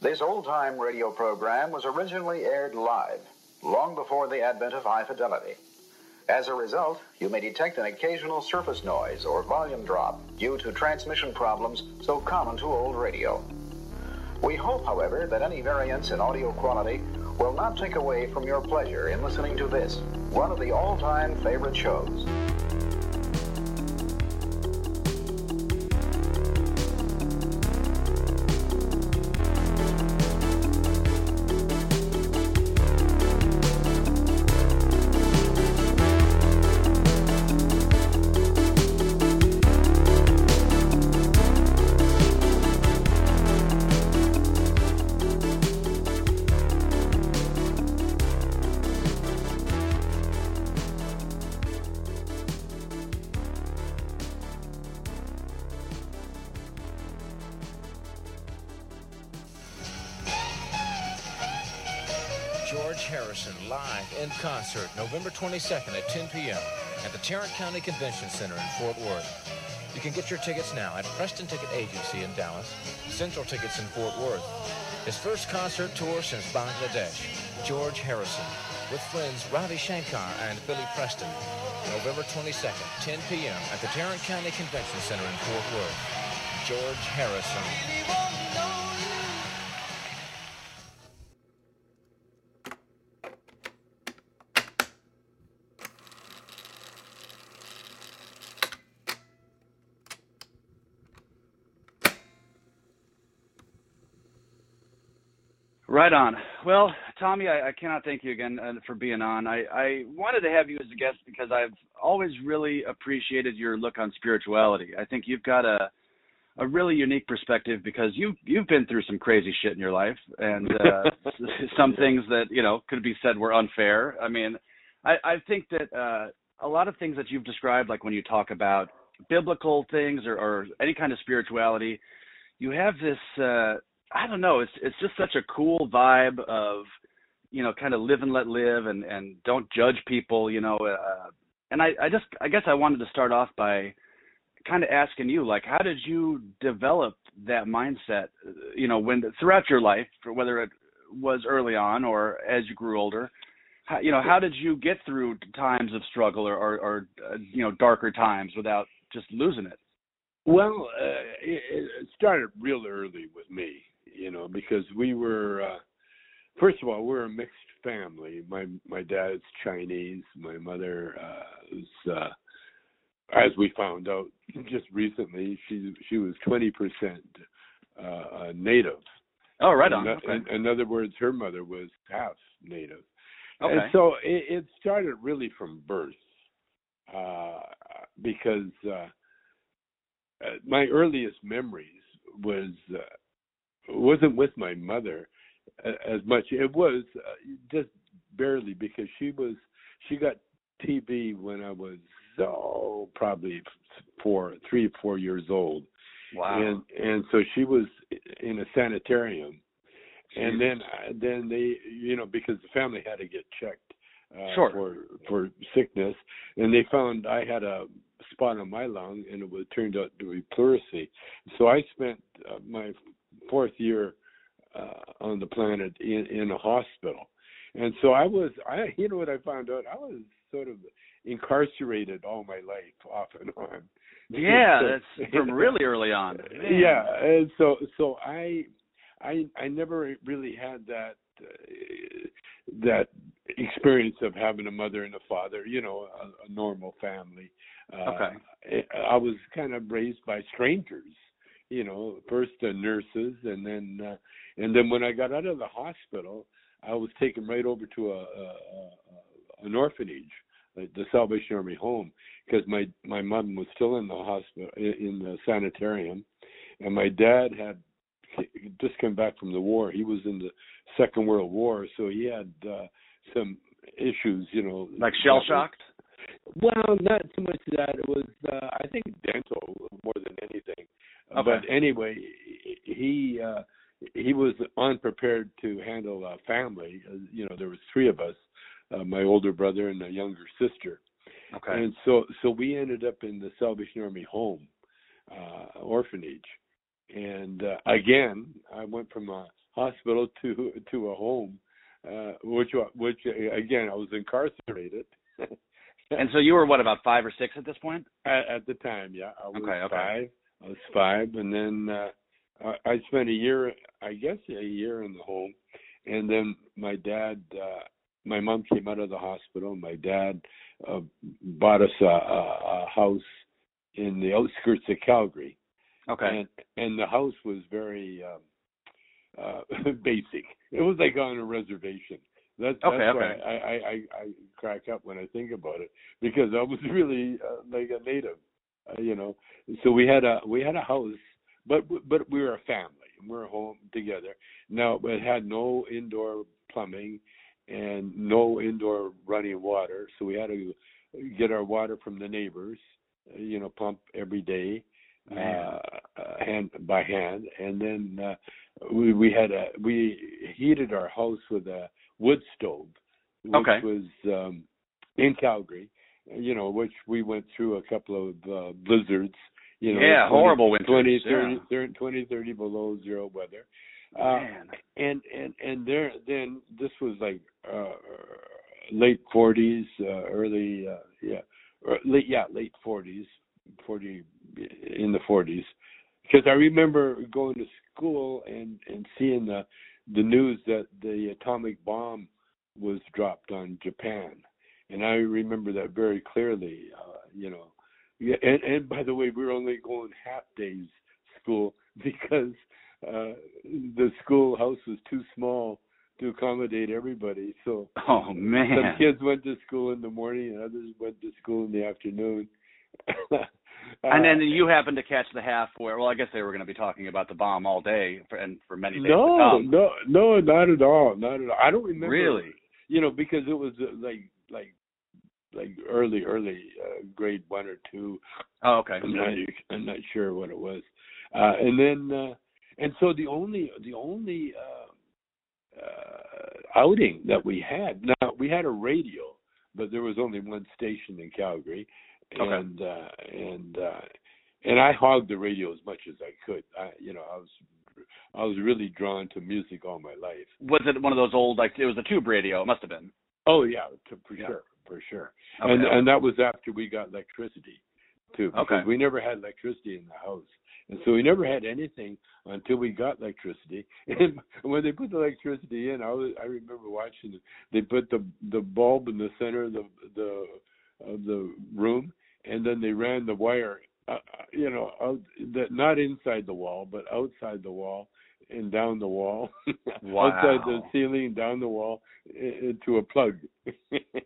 This old time radio program was originally aired live, long before the advent of high fidelity. As a result, you may detect an occasional surface noise or volume drop due to transmission problems so common to old radio. We hope, however, that any variance in audio quality will not take away from your pleasure in listening to this, one of the all time favorite shows. 22nd at 10 p.m. at the Tarrant County Convention Center in Fort Worth. You can get your tickets now at Preston Ticket Agency in Dallas, Central Tickets in Fort Worth. His first concert tour since Bangladesh, George Harrison, with friends Ravi Shankar and Billy Preston. November 22nd, 10 p.m. at the Tarrant County Convention Center in Fort Worth. George Harrison. Right on. Well, Tommy, I, I cannot thank you again uh, for being on. I, I wanted to have you as a guest because I've always really appreciated your look on spirituality. I think you've got a a really unique perspective because you you've been through some crazy shit in your life and uh, some things that you know could be said were unfair. I mean, I, I think that uh, a lot of things that you've described, like when you talk about biblical things or, or any kind of spirituality, you have this. Uh, I don't know. It's it's just such a cool vibe of, you know, kind of live and let live and and don't judge people. You know, uh, and I I just I guess I wanted to start off by kind of asking you like how did you develop that mindset you know when throughout your life whether it was early on or as you grew older how, you know how did you get through times of struggle or or, or uh, you know darker times without just losing it well uh, it, it started real early with me you know because we were uh first of all we're a mixed family my my dad's chinese my mother uh is uh as we found out just recently, she she was twenty percent uh, native. Oh, right on. In, okay. in, in, other words, her mother was half native. Okay. And so it, it started really from birth, uh, because uh, my earliest memories was uh, wasn't with my mother as much. It was uh, just barely because she was she got TB when I was oh probably four three or four years old wow and and so she was in a sanitarium Jeez. and then then they you know because the family had to get checked uh, sure. for for sickness and they found I had a spot on my lung and it was turned out to be pleurisy so I spent uh, my fourth year uh, on the planet in in a hospital. And so I was I you know what I found out? I was sort of incarcerated all my life off and on. Yeah that's from really early on. Man. yeah and so so i i i never really had that uh, that experience of having a mother and a father you know a, a normal family. Uh, okay. I was kind of raised by strangers you know first the nurses and then uh, and then when i got out of the hospital i was taken right over to a, a, a an orphanage the Salvation Army home because my my mom was still in the hospital in the sanitarium, and my dad had just come back from the war. He was in the Second World War, so he had uh, some issues, you know, like shell shocked. Well, not so much that it was. Uh, I think dental more than anything. Okay. But anyway, he uh, he was unprepared to handle a family. Uh, you know, there was three of us uh, my older brother and a younger sister. Okay. And so so we ended up in the Salvation Army home uh orphanage. And uh, again, I went from a hospital to to a home, uh, which which again I was incarcerated. and so you were what about five or six at this point? At, at the time, yeah, I was okay, okay. five. I was five, and then uh, I spent a year, I guess, a year in the home, and then my dad, uh, my mom came out of the hospital. My dad uh, bought us a, a, a house in the outskirts of Calgary. Okay. And, and the house was very um, uh, basic. It was like on a reservation. That's, that's okay, why okay. I, I, I, I crack up when I think about it because I was really uh, like a native, you know. So we had a we had a house, but but we were a family. And We were home together. Now it had no indoor plumbing and no indoor running water, so we had to get our water from the neighbors, uh, you know, pump every day uh, uh, hand by hand, and then uh, we we had a we heated our house with a wood stove, which Okay. was um, in Calgary, you know, which we went through a couple of uh, blizzards. You know, Yeah, 20 horrible winters, 20, yeah. 30, 30, 20, 30 below zero weather. Uh, Man. and and and there then this was like uh late 40s uh, early uh, yeah or late yeah late 40s 40 in the 40s because I remember going to school and and seeing the the news that the atomic bomb was dropped on Japan and I remember that very clearly uh, you know. Yeah and and by the way we were only going half days school because uh the schoolhouse was too small to accommodate everybody. So Oh man, some kids went to school in the morning and others went to school in the afternoon. And Uh, then you happened to catch the half where well I guess they were going to be talking about the bomb all day for, and for many days no no no not at all not at all. I don't remember Really? you know because it was uh, like like like early early uh, grade one or two Oh, okay. I'm not I'm not sure what it was. Uh and then uh and so the only the only uh uh outing that we had now we had a radio but there was only one station in Calgary Okay. and uh and uh and I hogged the radio as much as I could. I you know, I was I was really drawn to music all my life. Was it one of those old like it was a tube radio? It must have been. Oh yeah, to, for Yeah. sure, for sure. Okay. And and that was after we got electricity too. Because Okay. we never had electricity in the house. And so we never had anything until we got electricity. And when they put the electricity in, I was I remember watching it. They put the the bulb in the center of the the of the room and then they ran the wire uh, uh, you know, out the, not inside the wall, but outside the wall and down the wall. outside the ceiling, down the wall into a plug.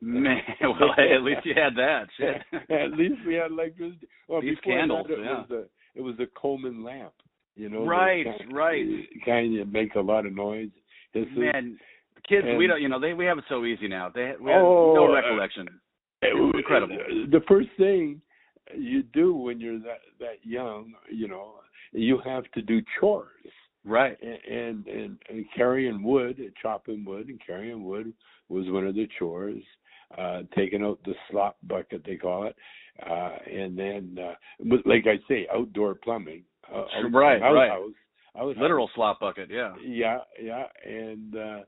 Man, well at least you had that. Shit. At least we had electricity. Well, These candles, that, it yeah. was a it was a Coleman lamp. You know, Right, kind, right. Kind of make a lot of noise. Hisses. Man, kids, we don't. You know, they we have it so easy now. They we have Oh, no uh, recollection. It was incredible. The first thing you do when you're that that young, you know, you have to do chores. Right. and and, and carrying wood, chopping wood, and carrying wood was one of the chores. Uh, taking out the slop bucket, they call it, uh, and then, uh, like I say, outdoor plumbing. Uh, out- right, right. outhouse, outhouse. Literal slop bucket. Yeah. Yeah, yeah, and uh,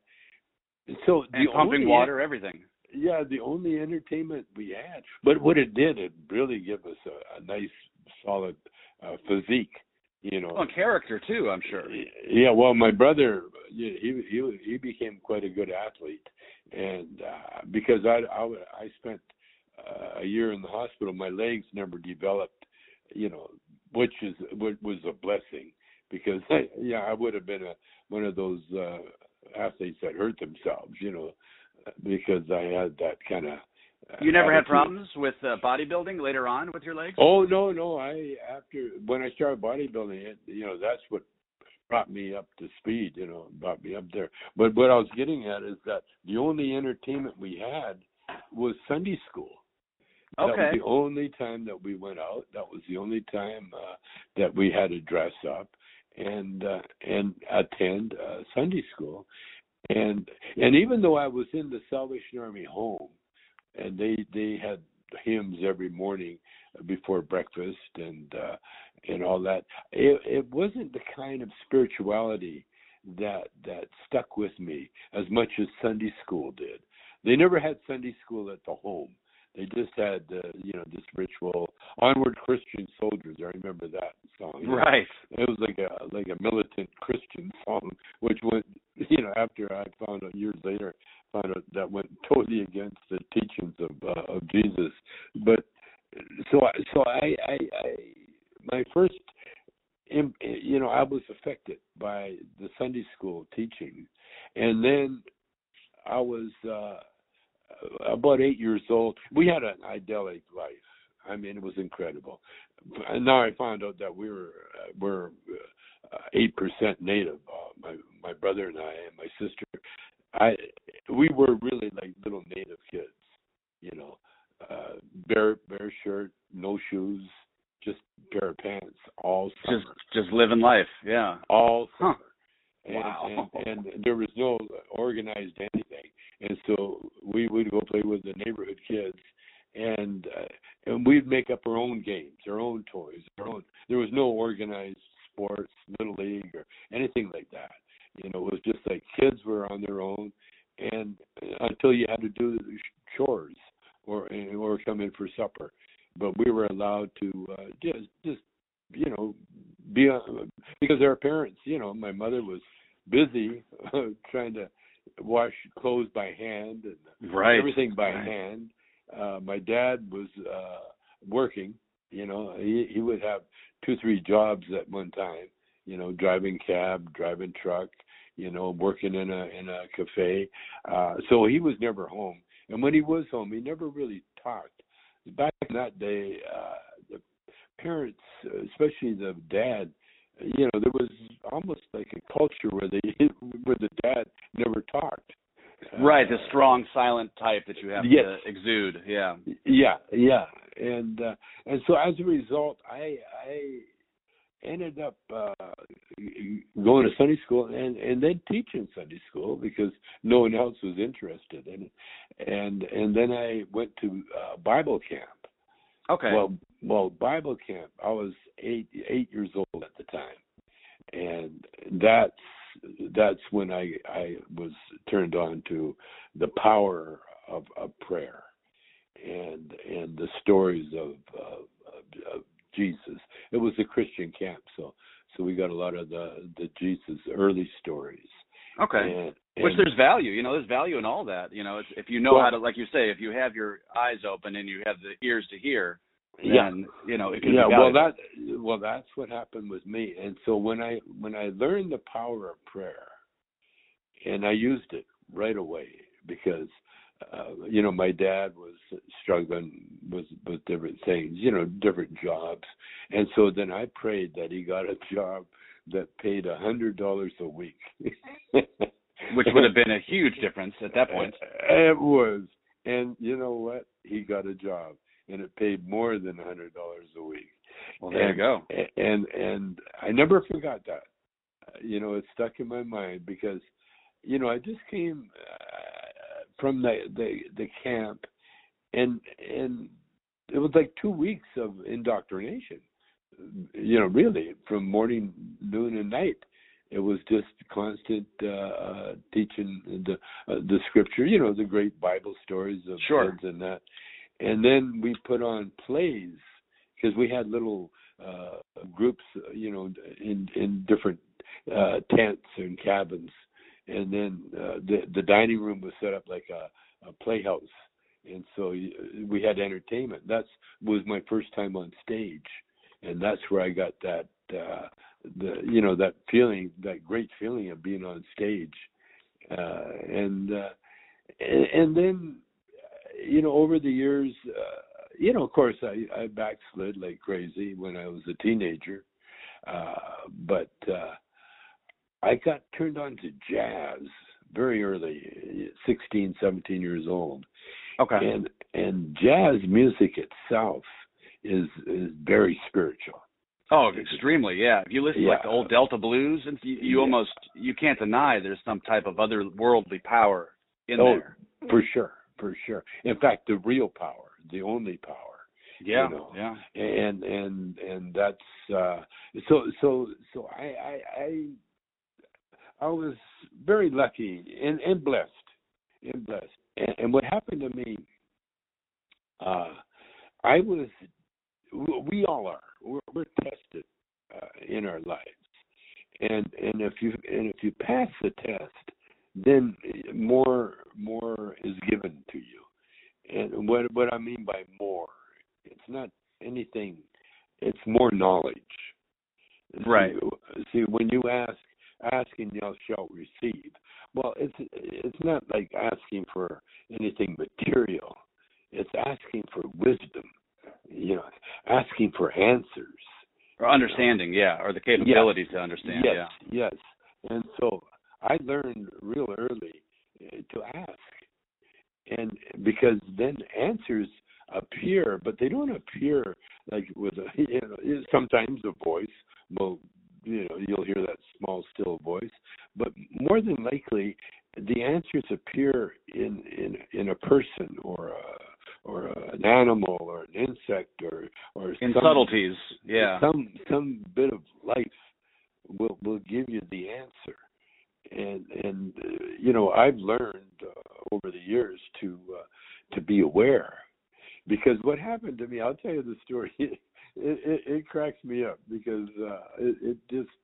so And the pumping only, water, everything. Yeah, the only entertainment we had, but what it did, it really gave us a, a nice, solid uh, physique. You know, Well, character too. I'm sure. yeah, well, my brother, he he he became quite a good athlete, and uh, because I I, I spent uh, a year in the hospital, my legs never developed, you know, which is which was a blessing because yeah, I would have been a one of those uh, athletes that hurt themselves, you know, because I had that kind of. You never had problems with uh, bodybuilding later on with your legs? Oh no, no. I after when I started bodybuilding, it you know that's what brought me up to speed. You know, brought me up there. But what I was getting at is that the only entertainment we had was Sunday school. That was the only time that we went out. That was the only time uh, that we had to dress up and uh, and attend uh, Sunday school. And and even though I was in the Salvation Army home, and they they had hymns every morning before breakfast and uh and all that it it wasn't the kind of spirituality that that stuck with me as much as Sunday school did. They never had Sunday school at the home. They just had uh, you know this ritual onward Christian soldiers. I remember that song. Right. It was like a like a militant Christian song, which went you know after I found out years later found out that went totally against the teachings of uh, of Jesus. But so I, so I, I I my first you know I was affected by the Sunday school teaching, and then I was uh about eight years old. We had an idyllic life. I mean, it was incredible. And now I found out that we were uh, we're uh, eight percent native. Uh, my my brother and I and my sister. I we were really like little native kids. You know, uh, bare bare shirt, no shoes, just pair of pants all summer. Just just living life. Yeah. All summer. Huh. And, Wow. and and there was no organized anything, and so we would go play with the neighborhood kids, and uh, and we'd make up our own games, our own toys, our own. There was no organized sports, little league, or anything like that. You know, it was just like kids were on their own, and until you had to do the chores or or come in for supper, but we were allowed to uh, just just you know be uh, because our parents, you know, my mother was busy trying to wash clothes by hand and Right. everything by Right. hand. Uh my dad was uh working, you know, he he would have two three jobs at one time, you know, driving cab, driving truck, you know, working in a in a cafe. Uh so he was never home. And when he was home, he never really talked. Back in that day, uh parents, especially the dad, you know, there was almost like a culture where they where the dad never talked. Right, the Uh, strong silent type that you have Yes. to exude. Yeah. Yeah, yeah, and uh, and so as a result, I I ended up uh, going to Sunday school and and then teaching Sunday school because no one else was interested in it, and and then I went to uh, Bible camp. Okay. Well, well, Bible camp. I was eight eight years old at the time, and that's that's when I I was turned on to the power of, of prayer, and and the stories of, of, of, of Jesus. It was a Christian camp, so so we got a lot of the the Jesus early stories. okay. And, Which there's value, you know, there's value in all that. You know, it's, if you know Well- how to, like you say, if you have your eyes open and you have the ears to hear, yeah. then you know it can yeah well that well that's what happened with me. And so when i when i learned the power of prayer and i used it right away because uh you know my dad was struggling with with different things you know different jobs. And so then i prayed that he got a job that paid a hundred dollars a week. Which would have been a huge difference at that point. it was. And you know what? He got a job and it paid more than a hundred dollars a week Well, there you and, go. And and I never forgot that. You know, it stuck in my mind because, you know, I just came uh, from the the the camp, and and it was like two weeks of indoctrination. You know, really from morning, noon, and night. It was just constant uh, uh, teaching the uh, the scripture. You know, the great Bible stories of Sure. kids and that. And then we put on plays because we had little uh groups uh, you know in in different uh tents and cabins. And then uh, the the dining room was set up like a, a playhouse. And so we had entertainment. That's was my first time on stage. And that's where i got that uh the you know that feeling that great feeling of being on stage. Uh and uh and, and then uh, you know over the years uh, you know, of course, I, I backslid like crazy when I was a teenager, uh, but uh, I got turned on to jazz very early, 16, 17 years old, Okay. and and jazz music itself is is very spiritual. Oh, extremely, yeah. If you listen to like the old Delta blues, and you, you Yeah. almost you can't deny there's some type of otherworldly power in Oh, there. For sure, for sure. In fact, the real power, the only power. Yeah, know. yeah. and and and that's uh so so so I, I i I was very lucky and, and blessed, and blessed. And, and what happened to me, uh, I was, we all are, we're, we're tested uh, in our lives, and and if you and if you pass the test, then more more is given to you. And what what I mean by more, it's not anything. It's more knowledge. Right. See, see when you ask, asking thou shalt receive. Well, it's it's not like asking for anything material. It's asking for wisdom. You know, asking for answers or understanding, yeah, or the capability yes. to understand. Yes, yeah. yes. And so I learned real early eh, to ask, and because then answers appear, but they don't appear like with a you know sometimes a voice will you know you'll hear that small still voice, but more than likely the answers appear in in in a person or a or an animal or an insect or or in some, subtleties yeah. some some bit of life will will give you the answer and and you know I've learned uh, over the years to uh, to be aware. Because what happened to me I'll tell you the story. It it, it cracks me up because uh, it, it just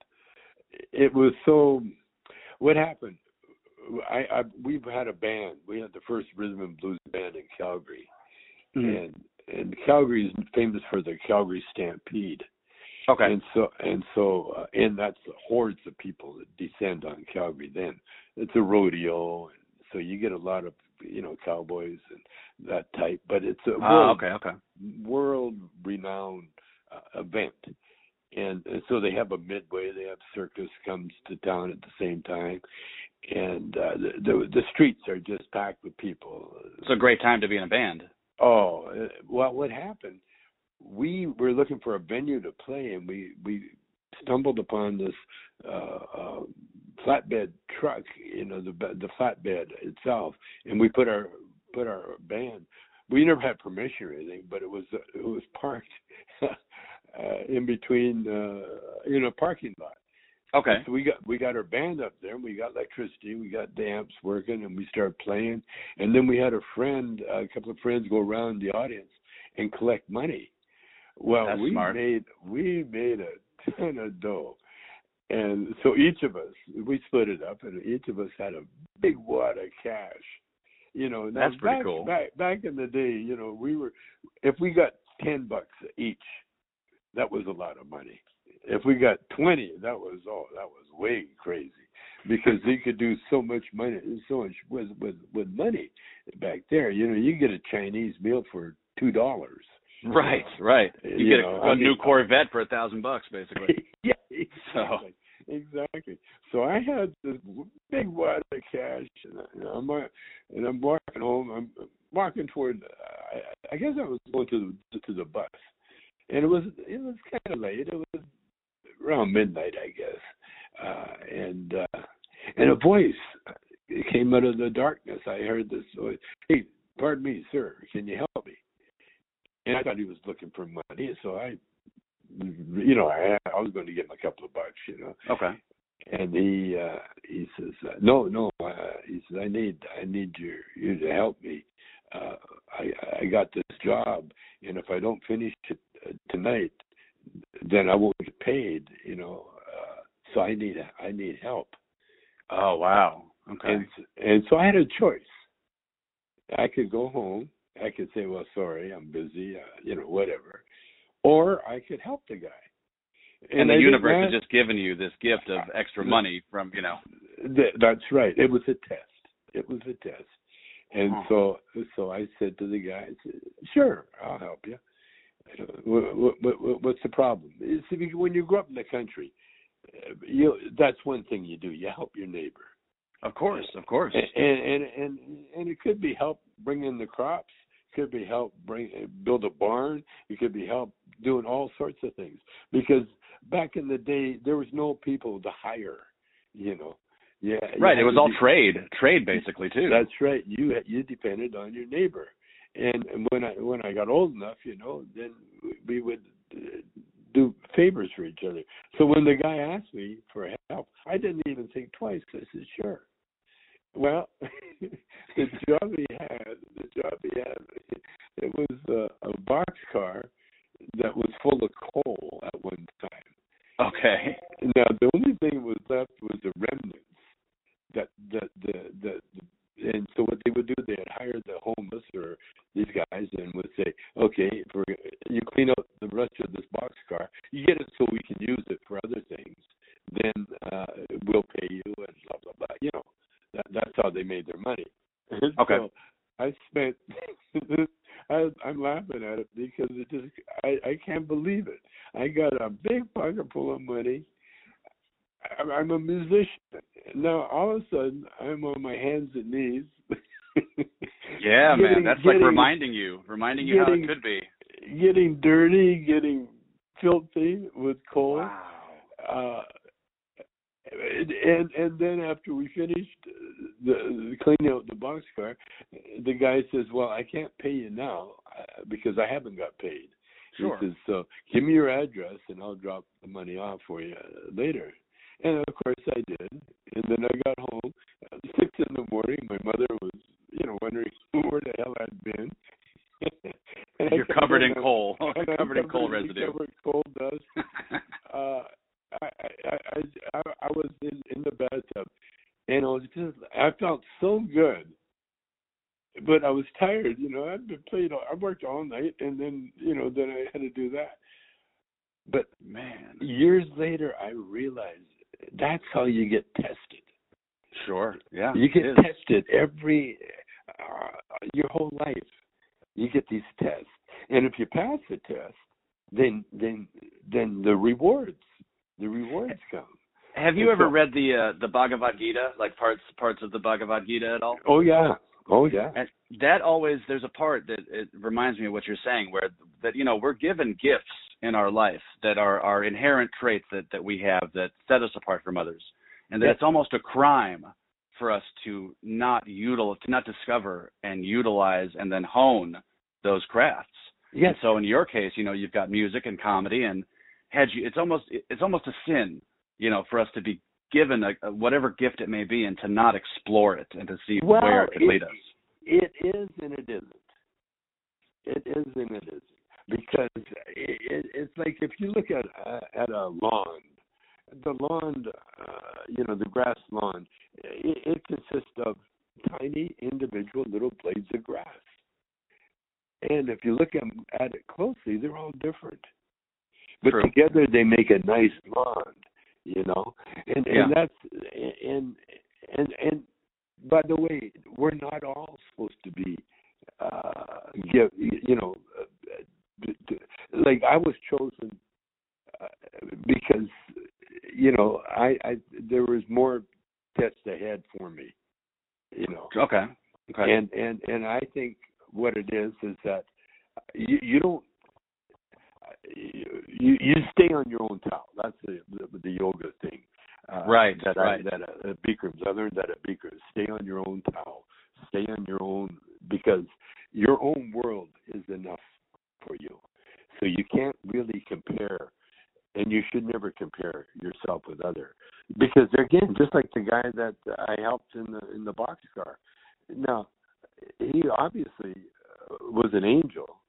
it was so what happened? I, I we've had a band. We had the first rhythm and blues band in Calgary. Mm-hmm. and and Calgary is famous for the Calgary Stampede Okay. And so and so uh, and that's the hordes of people that descend on Calgary. Then it's a rodeo, and so you get a lot of you know cowboys and that type. But it's a ah, world, okay, okay. world renowned uh, event. And, and so they have a midway. They have circus comes to town at the same time, and uh, the, the the streets are just packed with people. It's a great time to be in a band. Oh uh, well, what happened? We were looking for a venue to play, and we we stumbled upon this uh, uh, flatbed truck, you know, the the flatbed itself, and we put our put our band. We never had permission or anything, but it was it was parked uh, in between, uh, in a parking lot. Okay. So we got we got our band up there, and we got electricity, we got the amps working, and we started playing. And then we had a friend, a couple of friends, go around the audience and collect money. Well, That's we smart. made we made a ton of dough, and so each of us we split it up, and each of us had a big wad of cash. You know, that's back, pretty cool. Back back in the day, you know, we were if we got ten bucks each, that was a lot of money. If we got twenty, that was oh, that was way crazy because you could do so much money, so much with with with money back there. You know, you get a Chinese meal for two dollars Right, right. You, you get know, a, a I mean, new Corvette for a thousand bucks, basically. yeah, exactly. So. Exactly. So I had this big wad of cash, and I'm and I'm walking home. I'm walking toward. I, I guess I was going to the to the bus, and it was it was kind of late. It was around midnight, I guess, uh, and uh, and a voice came out of the darkness. I heard this voice. Hey, pardon me, sir. Can you help me? And I thought he was looking for money, so I, you know, I I was going to give him a couple of bucks, you know. Okay. And he uh he says, uh, no, no, uh, he says, I need I need you you to help me. Uh, I I got this job, and if I don't finish it uh, tonight, then I won't get paid, you know. Uh, so I need I need help. Oh wow. Okay. And, and so I had a choice. I could go home I could say, well, sorry, I'm busy, uh, you know, whatever. Or I could help the guy. And, and the I universe has just given you this gift of extra money from, you know. That's right. It was a test. It was a test. And so, so I said to the guy, "Sure, I'll help you. What, what, what, what's the problem? See, when you grow up in the country, uh, you that's one thing you do. You help your neighbor. Of course, of course. And and and and it could be help bring in the crops could be help bring build a barn. It could be help doing all sorts of things because back in the day there was no people to hire. You know, yeah. Right. It was all trade, trade basically too. That's right. You you depended on your neighbor, and, and when I when I got old enough, you know, then we would uh, do favors for each other. So when the guy asked me for help, I didn't even think twice. I said, "Sure." Well, the job he had, the job he had, it was a, a box car that was full of coal at one time. Okay. Now the only thing was left was the remnants. That that the the, the and so what they would do, they'd hire the homeless or these guys and would say, okay, for you clean up the rest of this box car, you get it so we can use it for other things. Then uh, we'll pay you and blah blah blah. You know, that that's how they made their money. Okay. So I spent. I, I'm laughing at it because it just I I can't believe it. I got a big pocket full of money. I'm, I'm a musician now. All of a sudden, I'm on my hands and knees. Yeah, man. Getting- That's like reminding you, reminding you how getting- it could be. getting dirty, getting filthy with coal. Wow. Uh, and and then after we finished the, the cleaning out the boxcar, the guy says, "Well, I can't pay you now uh, because I haven't got paid." Sure. He says, "So give me your address and I'll drop the money off for you later." And of course I did. And then I got home at six in the morning. My mother was, you know, wondering where the hell I'd been. and You're covered in coal. and I'm covered in coal residue. Covered coal dust uh, I, I, I, I, I was in, in the bathtub, and I was just, I felt so good, but I was tired. You know, I'd been all- I worked all night, and then, you know, then I had to do that. But man. years later, I realized that's how you get tested. Sure. Yeah. You get tested every uh, your whole life. You get these tests, and if you pass the test, then then then the rewards the rewards come. Have you ever read the uh, the Bhagavad Gita, like parts parts of the Bhagavad Gita at all? Oh yeah, oh yeah. And that always there's a part that it reminds me of what you're saying, where that you know we're given gifts in our life that are are inherent traits that that we have that set us apart from others, and that Yeah. it's almost a crime for us to not utilize, to not discover and utilize and then hone those crafts. Yes. And so in your case, you know, you've got music and comedy, and had you, it's almost it's almost a sin, you know, for us to be given a, a whatever gift it may be and to not explore it and to see Well, where it could it- lead us. It is and it isn't. It is and it isn't because it, it, it's like if you look at uh, at a lawn, the lawn, uh, you know, the grass lawn, it, it consists of tiny individual little blades of grass. And if you look at, at it closely, they're all different. But True. together they make a nice lawn, you know. And Yeah. and that's and and and by the way, we're not all supposed to be uh give you know uh, like I was chosen uh, because you know I I there was more tests ahead for me you know Okay. Okay. and and and I think what it is is that you you don't you you stay on your own towel. That's the the, the yoga thing. Uh, Right, That right. I, that uh, at Bikram's. I learned that at Bikram's. Stay on your own towel. Stay on your own because your own world is enough for you. So you can't really compare, and you should never compare yourself with other because again, just like the guy that I helped in the in the boxcar. Now, he obviously uh, was an angel for me. And,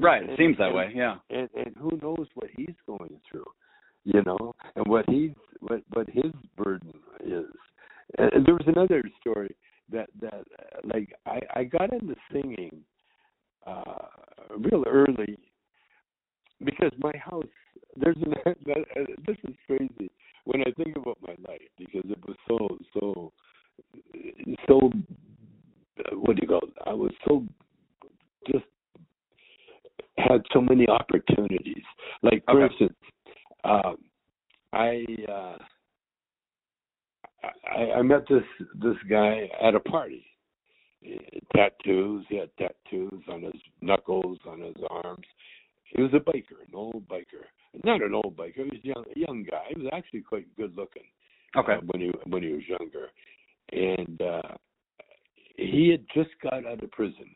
right. It and- seems that and- way. Yeah. and and who knows what he's going through, you know, and what he's what what his burden is. And, and there was another story that that uh, like I I got into singing uh real early because my house there's an that, uh, this is crazy when I think about my life because it was so so so uh, what do you call it? I was so just had so many opportunities. Like for Okay. instance, um, I, uh, I I met this this guy at a party. Tattoos. He had tattoos on his knuckles, on his arms. He was a biker, an old biker. Not an old biker. He was a young, a young guy. He was actually quite good looking Okay. uh, when he when he was younger, and uh, he had just got out of prison,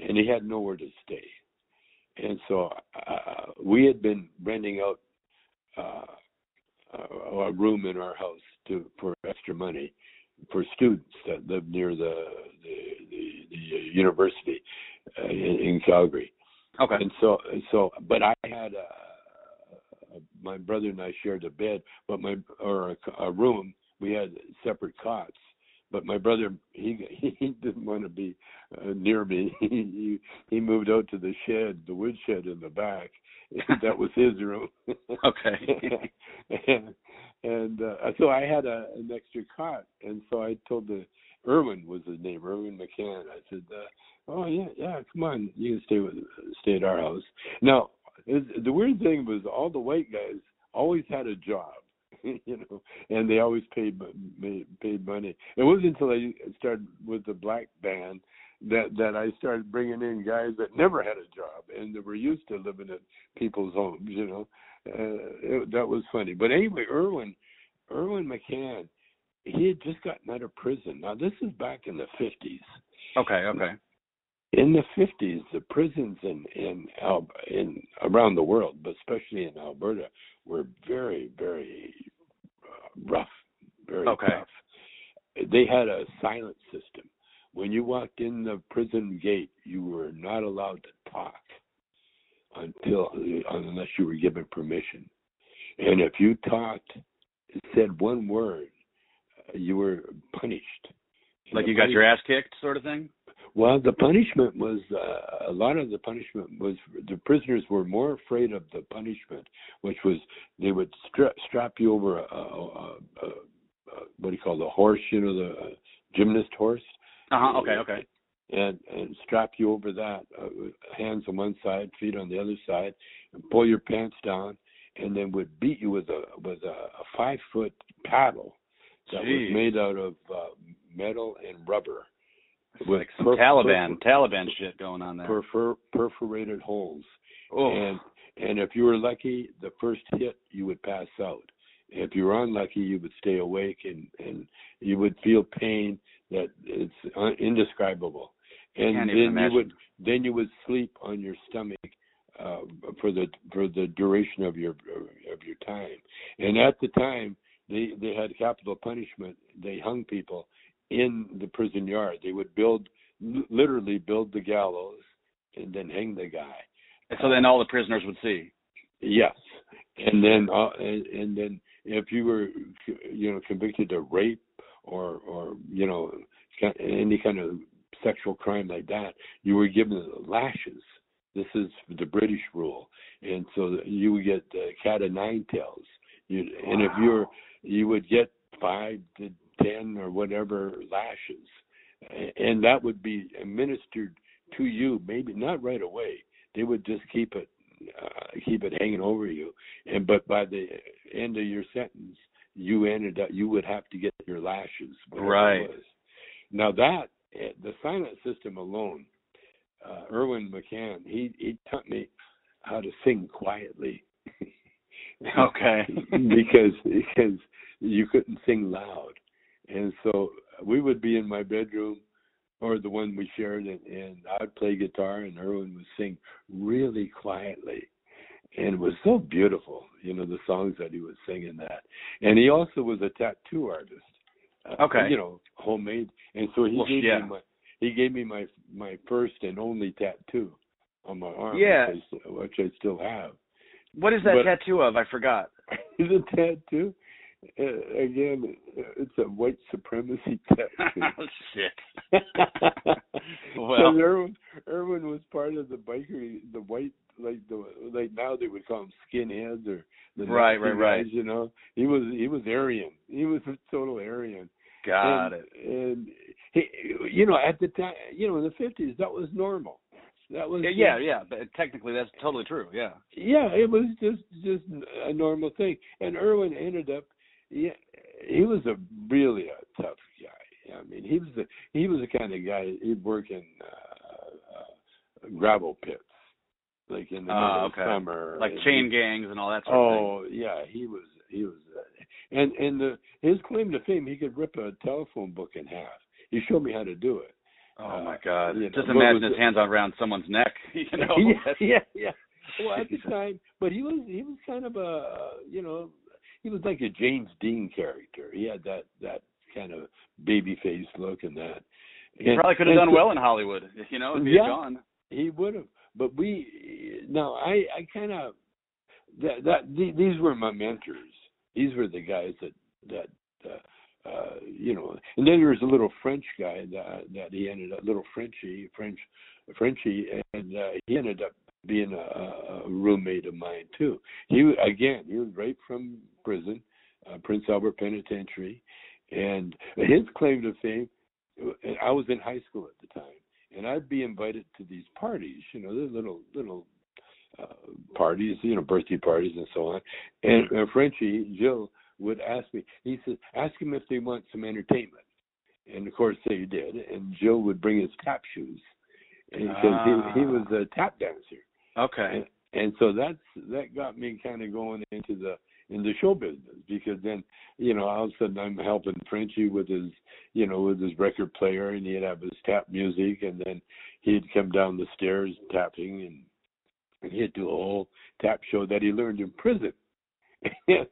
and he had nowhere to stay, and so uh, we had been renting out uh, a room in our house to for extra money for students that live near the the, the, the university uh, in, in Calgary. Okay. And so so, but I had a, my brother and I shared a bed, but my or a, a room. We had separate cots. But my brother, he he didn't want to be uh, near me. He he moved out to the shed, the woodshed in the back. that was his room. Okay. and and uh, so I had a, an extra cot, and so I told the Irwin was his name, Irwin McCann. I said, uh, "Oh yeah, yeah, come on, you can stay with stay at our house." Now the weird thing was all the white guys always had a job, you know, and they always paid paid money. It wasn't until I started with the black band that that I started bringing in guys that never had a job and that were used to living in people's homes. You know, it, that was funny. But anyway, Irwin, Irwin McCann, he had just gotten out of prison. Now this is back in the fifties. Okay. Okay. In the fifties, the prisons in in in around the world, but especially in Alberta, were very very uh, rough, very okay. tough. They had a silent system when you walked in the prison gate, you were not allowed to talk until unless you were given permission. And if you talked, said one word, you were punished. Like you got your ass kicked, sort of thing. Well, the punishment was uh, a lot of the punishment was the prisoners were more afraid of the punishment, which was they would stra- strap you over a, a, a, a, what do you call the horse, you know, the uh, gymnast horse, uh-huh. Okay. Okay. And and strap you over that, uh, hands on one side, feet on the other side, and pull your pants down, and then would beat you with a with a, a five foot paddle that Jeez. was made out of uh, metal and rubber. It's with like some perf- Taliban perf- Taliban shit going on there. Perfor- perforated holes. Oh. And and if you were lucky, the first hit you would pass out. If you were unlucky, you would stay awake and and you would feel pain that it's indescribable. And then you would then you would sleep on your stomach uh, for the for the duration of your of your time. And at the time, they they had capital punishment. They hung people in the prison yard. They would build literally build the gallows and then hang the guy. And so then all the prisoners would see. Yes, and then uh, and, and then if you were you know convicted of rape or or you know any kind of sexual crime like that, you were given lashes. This is the British rule, and so you would get uh, cat of nine tails. You, wow. And if you're, you would get five to ten or whatever lashes, and that would be administered to you. Maybe not right away. They would just keep it, uh, keep it hanging over you, and but by the end of your sentence, you ended up you would have to get your lashes. Right. Now that the silent system alone, uh, Irwin McCann, he he taught me how to sing quietly. okay. because because you couldn't sing loud, and so we would be in my bedroom or the one we shared, and, and I'd play guitar, and Irwin would sing really quietly and it was so beautiful, you know, the songs that he was singing that. And he also was a tattoo artist. Uh, okay. You know, homemade. And so he well, gave yeah. me my he gave me my my first and only tattoo on my arm, yeah. which, I, which I still have. What is that but, tattoo of? I forgot. the tattoo. Uh, again, it's a white supremacy tattoo. oh shit! well, Irwin, Irwin was part of the biker, the white like the like now they would call them skinheads or the right, right, right. You know, he was he was Aryan. He was a total Aryan. Got and, it. And he, you know, at the time, you know, in the fifties, that was normal. That was yeah, just, yeah, yeah. But technically, that's totally true. Yeah. Yeah, it was just just a normal thing. And Irwin ended up, yeah, he was a really a tough guy. I mean, he was the he was the kind of guy he'd work in uh, uh, gravel pits like in the uh, okay. summer, like chain he, gangs and all that sort oh, of thing. yeah, he was he was, uh, and and the, his claim to fame, he could rip a telephone book in half. He showed me how to do it, Oh my Uh, God! know, Just what imagine his hands on around someone's neck. You know. yeah, yeah, yeah. Well, at the time, but he was he was kind of a you know he was like a James Dean character. He had that that kind of baby face look and that. He And- probably could have done so- well in Hollywood. You know, if he Yeah. had gone. He would have, but we no, I I kind of that that the- these were my mentors. These were the guys that that uh, uh you know. And then there was a little French guy that that he ended up little Frenchy French Frenchy, and uh, he ended up being a, a roommate of mine too. He again he was right from prison, uh, Prince Albert Penitentiary, and his claim to fame. I was in high school at the time and I'd be invited to these parties, you know, the little little uh, parties, you know, birthday parties and so on. And uh, Frenchie Jill would ask me. He says, "Ask him if they want some entertainment." And of course they did. And Jill would bring his tap shoes because he he was a tap dancer. Okay. And, and so that's that got me kind of going into the in the show business because then you know all of a sudden I'm helping Frenchie with his you know with his record player and he'd have his tap music and then he'd come down the stairs tapping and, and he'd do a whole tap show that he learned in prison. And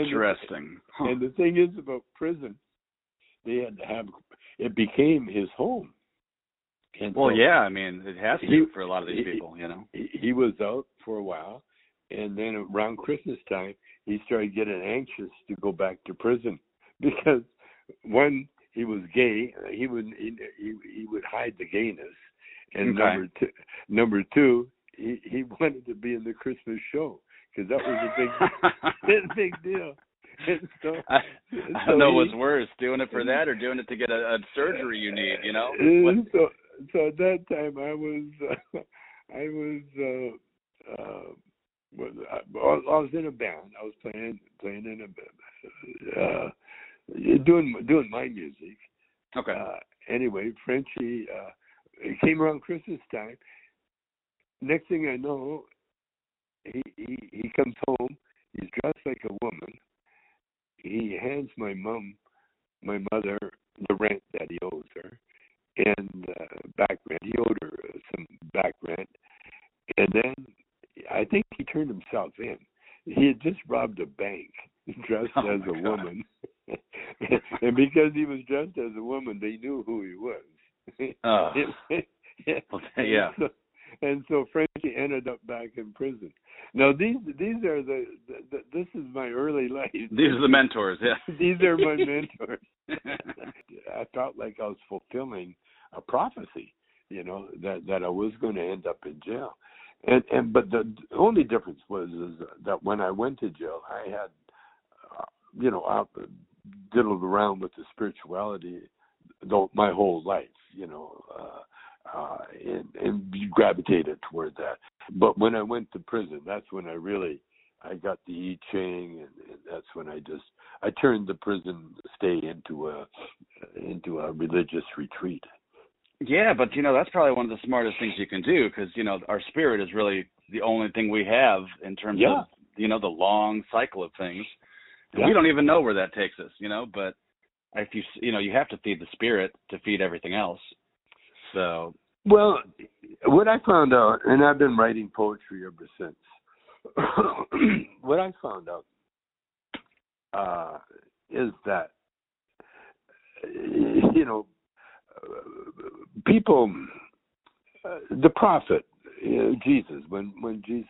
Interesting. Huh. and the thing is about prison, they had to have it became his home. And Well, so- yeah. I mean, it has to He- for a lot of these he- people. You know. he, he was out for a while, and then around Christmas time, he started getting anxious to go back to prison because one, he was gay. He would he, he, would hide the gayness, and Okay. number two, number two, he he wanted to be in the Christmas show because that was a big a big deal. And so, I, I so don't know he- what's worse, doing it for that or doing it to get a, a surgery you need. You know. What- so so at that time I was uh, I was uh uh was I, I was in a band. I was playing playing in a band. Uh doing doing my music. Okay. Uh anyway, Frenchie uh it came around Christmas time. Next thing I know, he he he comes home, he's dressed like a woman. He hands my mom my mother the rent that he owes her and uh, back rent. He owed her uh, some back rent, and then I think he turned himself in. He had just robbed a bank, dressed Oh, as a God. woman, and because he was dressed as a woman, they knew who he was. Oh. and yeah. so, and so Frenchie ended up back in prison. Now these these are the, the, the this is my early life. These are the mentors. Yeah. These are my mentors. I felt like I was fulfilling a prophecy, you know, that that I was going to end up in jail. And and but the only difference was is that when I went to jail, I had, uh, you know, I diddled around with the spirituality the, my whole life, you know, uh, uh, and and gravitated toward that. But when I went to prison, that's when I really I got the I Ching, and, and that's when I just I turned the prison stay into a into a religious retreat. Yeah, but you know that's probably one of the smartest things you can do because you know our spirit is really the only thing we have in terms Yeah. of you know the long cycle of things. And Yeah. We don't even know where that takes us, you know. But if you you know you have to feed the spirit to feed everything else. So Well, what I found out, and I've been writing poetry ever since. what I found out uh, is that you know people, uh, the prophet you know, Jesus, when when Jesus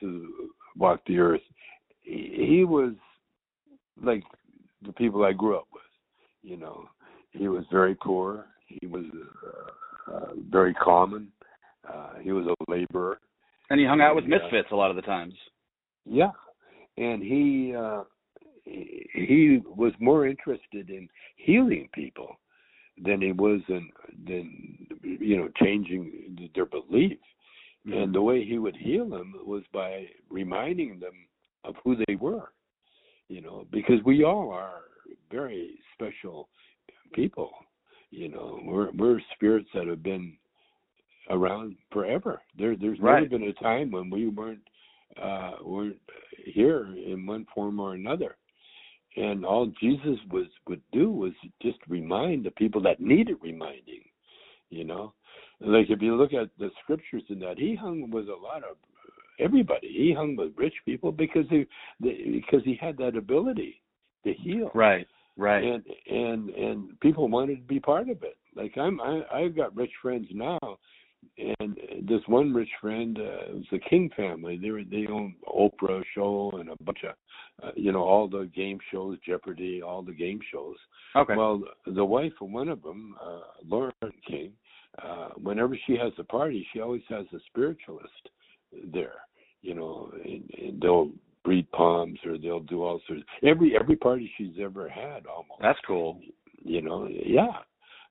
walked the earth, he, he was like the people I grew up with. You know, he was very poor. He was uh, uh, very common. Uh, he was a laborer. and he hung out with Yeah. misfits a lot of the times. Yeah, and he uh, he he was more interested in healing people than he was in than you know changing their belief. And the way he would heal them was by reminding them of who they were. You know, because we all are very special people. You know, we're we're spirits that have been around forever. There there's never been a time when we weren't uh weren't here in one form or another. And all Jesus was would do was just remind the people that needed reminding, you know. like if you look at the scriptures in that, he hung with a lot of everybody. He hung with rich people because he because he had that ability to heal. Right. Right. And and and people wanted to be part of it. Like I'm I I've got rich friends now and this one rich friend uh, was the King family. They were they own Oprah show and a bunch of uh, you know all the game shows, Jeopardy, all the game shows. Okay. Well, the wife of one of them, uh, Lauren King, uh, whenever she has a party, she always has a spiritualist there. You know, and, and they'll breed palms or they'll do all sorts. Every every party she's ever had, almost. That's cool. You know, yeah.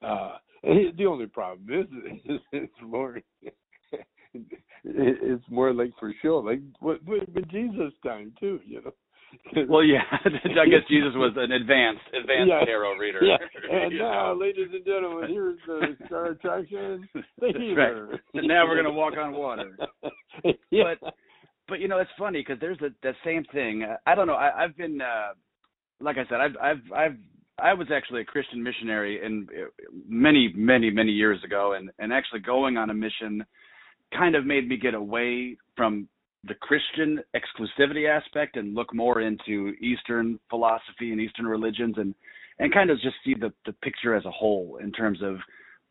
Uh, the only problem is, is it's more it's more like for show, like what with Jesus time too, you know. Well, yeah, I guess Jesus was an advanced advanced Yeah. tarot reader. Yeah. And now, know. ladies and gentlemen, here's the star attraction, the right. And now we're gonna walk on water. yeah. But you know, it's funny because there's the that same thing. I don't know. I, I've been, uh, like I said, I've, I've, I've, I was actually a Christian missionary in many, many, many years ago, and and actually going on a mission kind of made me get away from the Christian exclusivity aspect and look more into Eastern philosophy and Eastern religions, and and kind of just see the the picture as a whole in terms of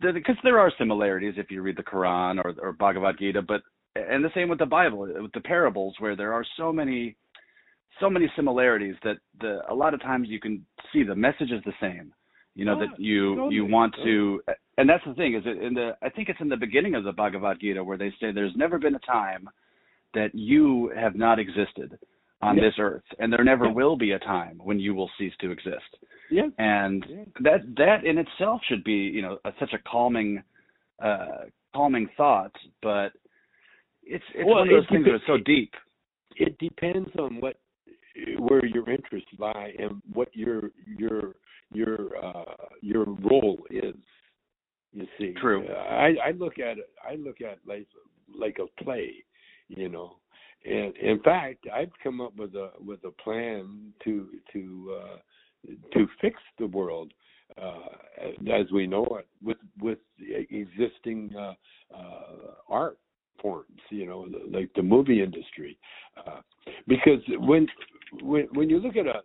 because there are similarities if you read the Quran or or Bhagavad Gita, but and the same with the Bible, with the parables, where there are so many, so many similarities that the a lot of times you can see the message is the same. You know Yeah, that you totally, you want to, and that's the thing is it in the I think it's in the beginning of the Bhagavad Gita where they say there's never been a time that you have not existed on Yeah. this earth, and there never Yeah. will be a time when you will cease to exist. Yeah. And that that in itself should be you know a, such a calming, uh, calming thought, but it's it's Well, one of those it things that are so deep. it depends on what where your interests lie and what your your your uh your role is you see. True. i i look at it i look at like like a play you know. And in fact i've come up with a with a plan to to uh to fix the world uh as we know it with with existing uh uh art forms you know like the movie industry. Uh because when when when you look at a,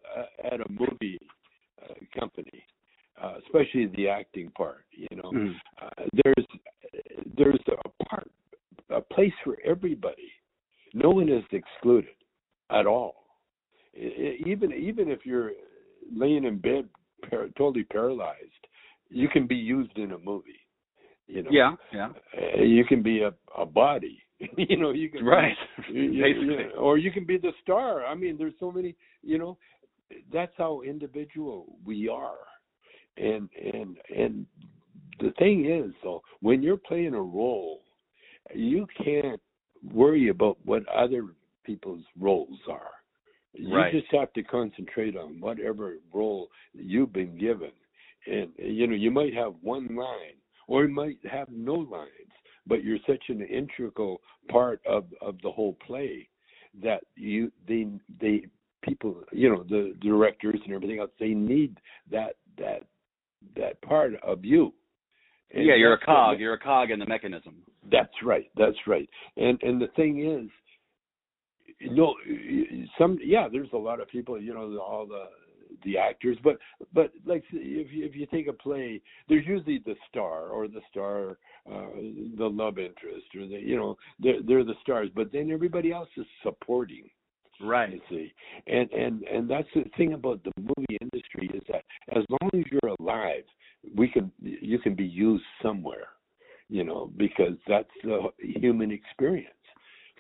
at a movie uh, company uh, especially the acting part you know Mhm. uh, there's there's a part a place for everybody. No one is excluded at all. I- I- even even if you're laying in bed par- totally paralyzed you can be used in a movie you know? Yeah, yeah, uh, you can be a a body you know you can right. you- Basically. you- or you can be the star. I mean, there's so many. You know, that's how individual we are, and and and the thing is, though, when you're playing a role, you can't worry about what other people's roles are. You Right. just have to concentrate on whatever role you've been given, and you know you might have one line, or you might have no lines but you're such an integral part of of the whole play that you they they people you know the directors and everything else they need that that that part of you And yeah, you're a cog. ma- You're a cog in the mechanism. that's right that's right and and the thing is no some yeah there's a lot of people you know all the the actors but but like if you, if you take a play there's usually the star or the star uh the love interest or the you know they're they're the stars but then everybody else is supporting Right. you see and and and that's the thing about the movie industry is that as long as you're alive we can you can be used somewhere you know because that's the human experience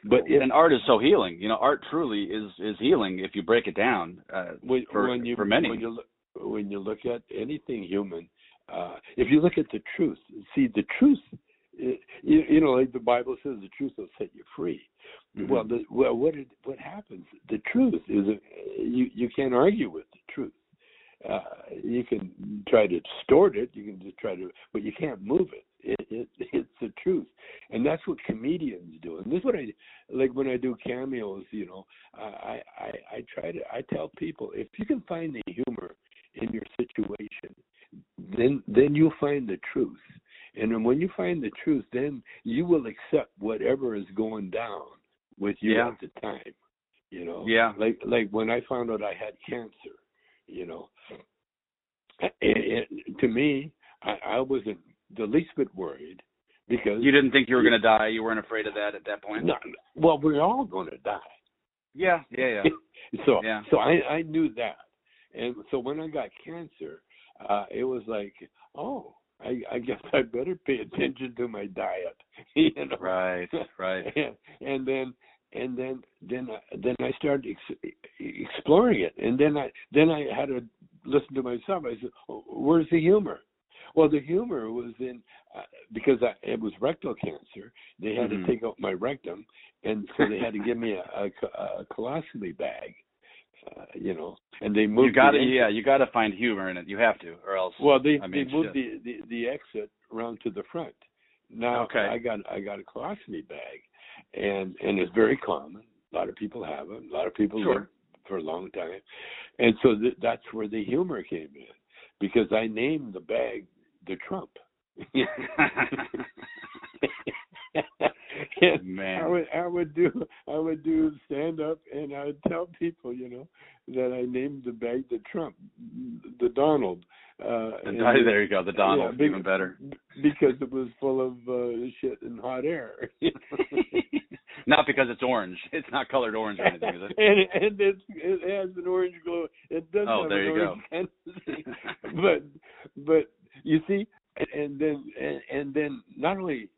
but if, and art is so healing. You know, art truly is is healing if you break it down. Uh, when, for- when you for many. when you look when you look at anything human uh if you look at the truth see the truth uh, you, you know like the bible says the truth will set you free Mhm. well the well what it, what happens the truth is uh, you you can't argue with the truth uh you can try to distort it you can just try to but you can't move it it, it it's the truth and that's what comedians do and this is what i like when i do cameos you know i i i try to i tell people if you can find the humor in your situation then then you'll find the truth And when you find the truth, then you will accept whatever is going down with you Yeah. at the time. You know, Yeah. like like when I found out I had cancer, you know, and, and to me, I, I wasn't the least bit worried because You didn't think you were going to die. You weren't afraid of that at that point. no, well, we're all going to die. Yeah, yeah, yeah. so Yeah. so I I knew that, and so when I got cancer, uh, it was like, oh, I I guess I better pay attention to my diet, you know. Right, right. and, and then and then then I- then I started ex- exploring it, and then I then I had to listen to myself. I said, oh, "Where's the humor?" Well, the humor was in uh, because I, it was rectal cancer. They had Mhm. to take out my rectum, and so they had to give me a, a, a colostomy bag. Uh, you know, and they moved. You got to, yeah, you got to find humor in it. You have to, or else. Well, they I mean, they moved the, the the exit around to the front. Now Okay. I got I got a colostomy bag, and and it's very common. A lot of people have it. A lot of people Sure. live for a long time, and so th- that's where the humor came in, because I named the bag the Trump. And I would I would do I would do stand up and I would tell people, you know, that I named the bag the Trump, the Donald. Uh, The- and- there you go. The Donald, yeah, even better. because it was full of uh, shit and hot air. Not because it's orange. It's not colored orange or anything, is it? and and it's, it has an orange glow. It does Oh, have there an you orange canopy. but but you see, and, and then and, and then not only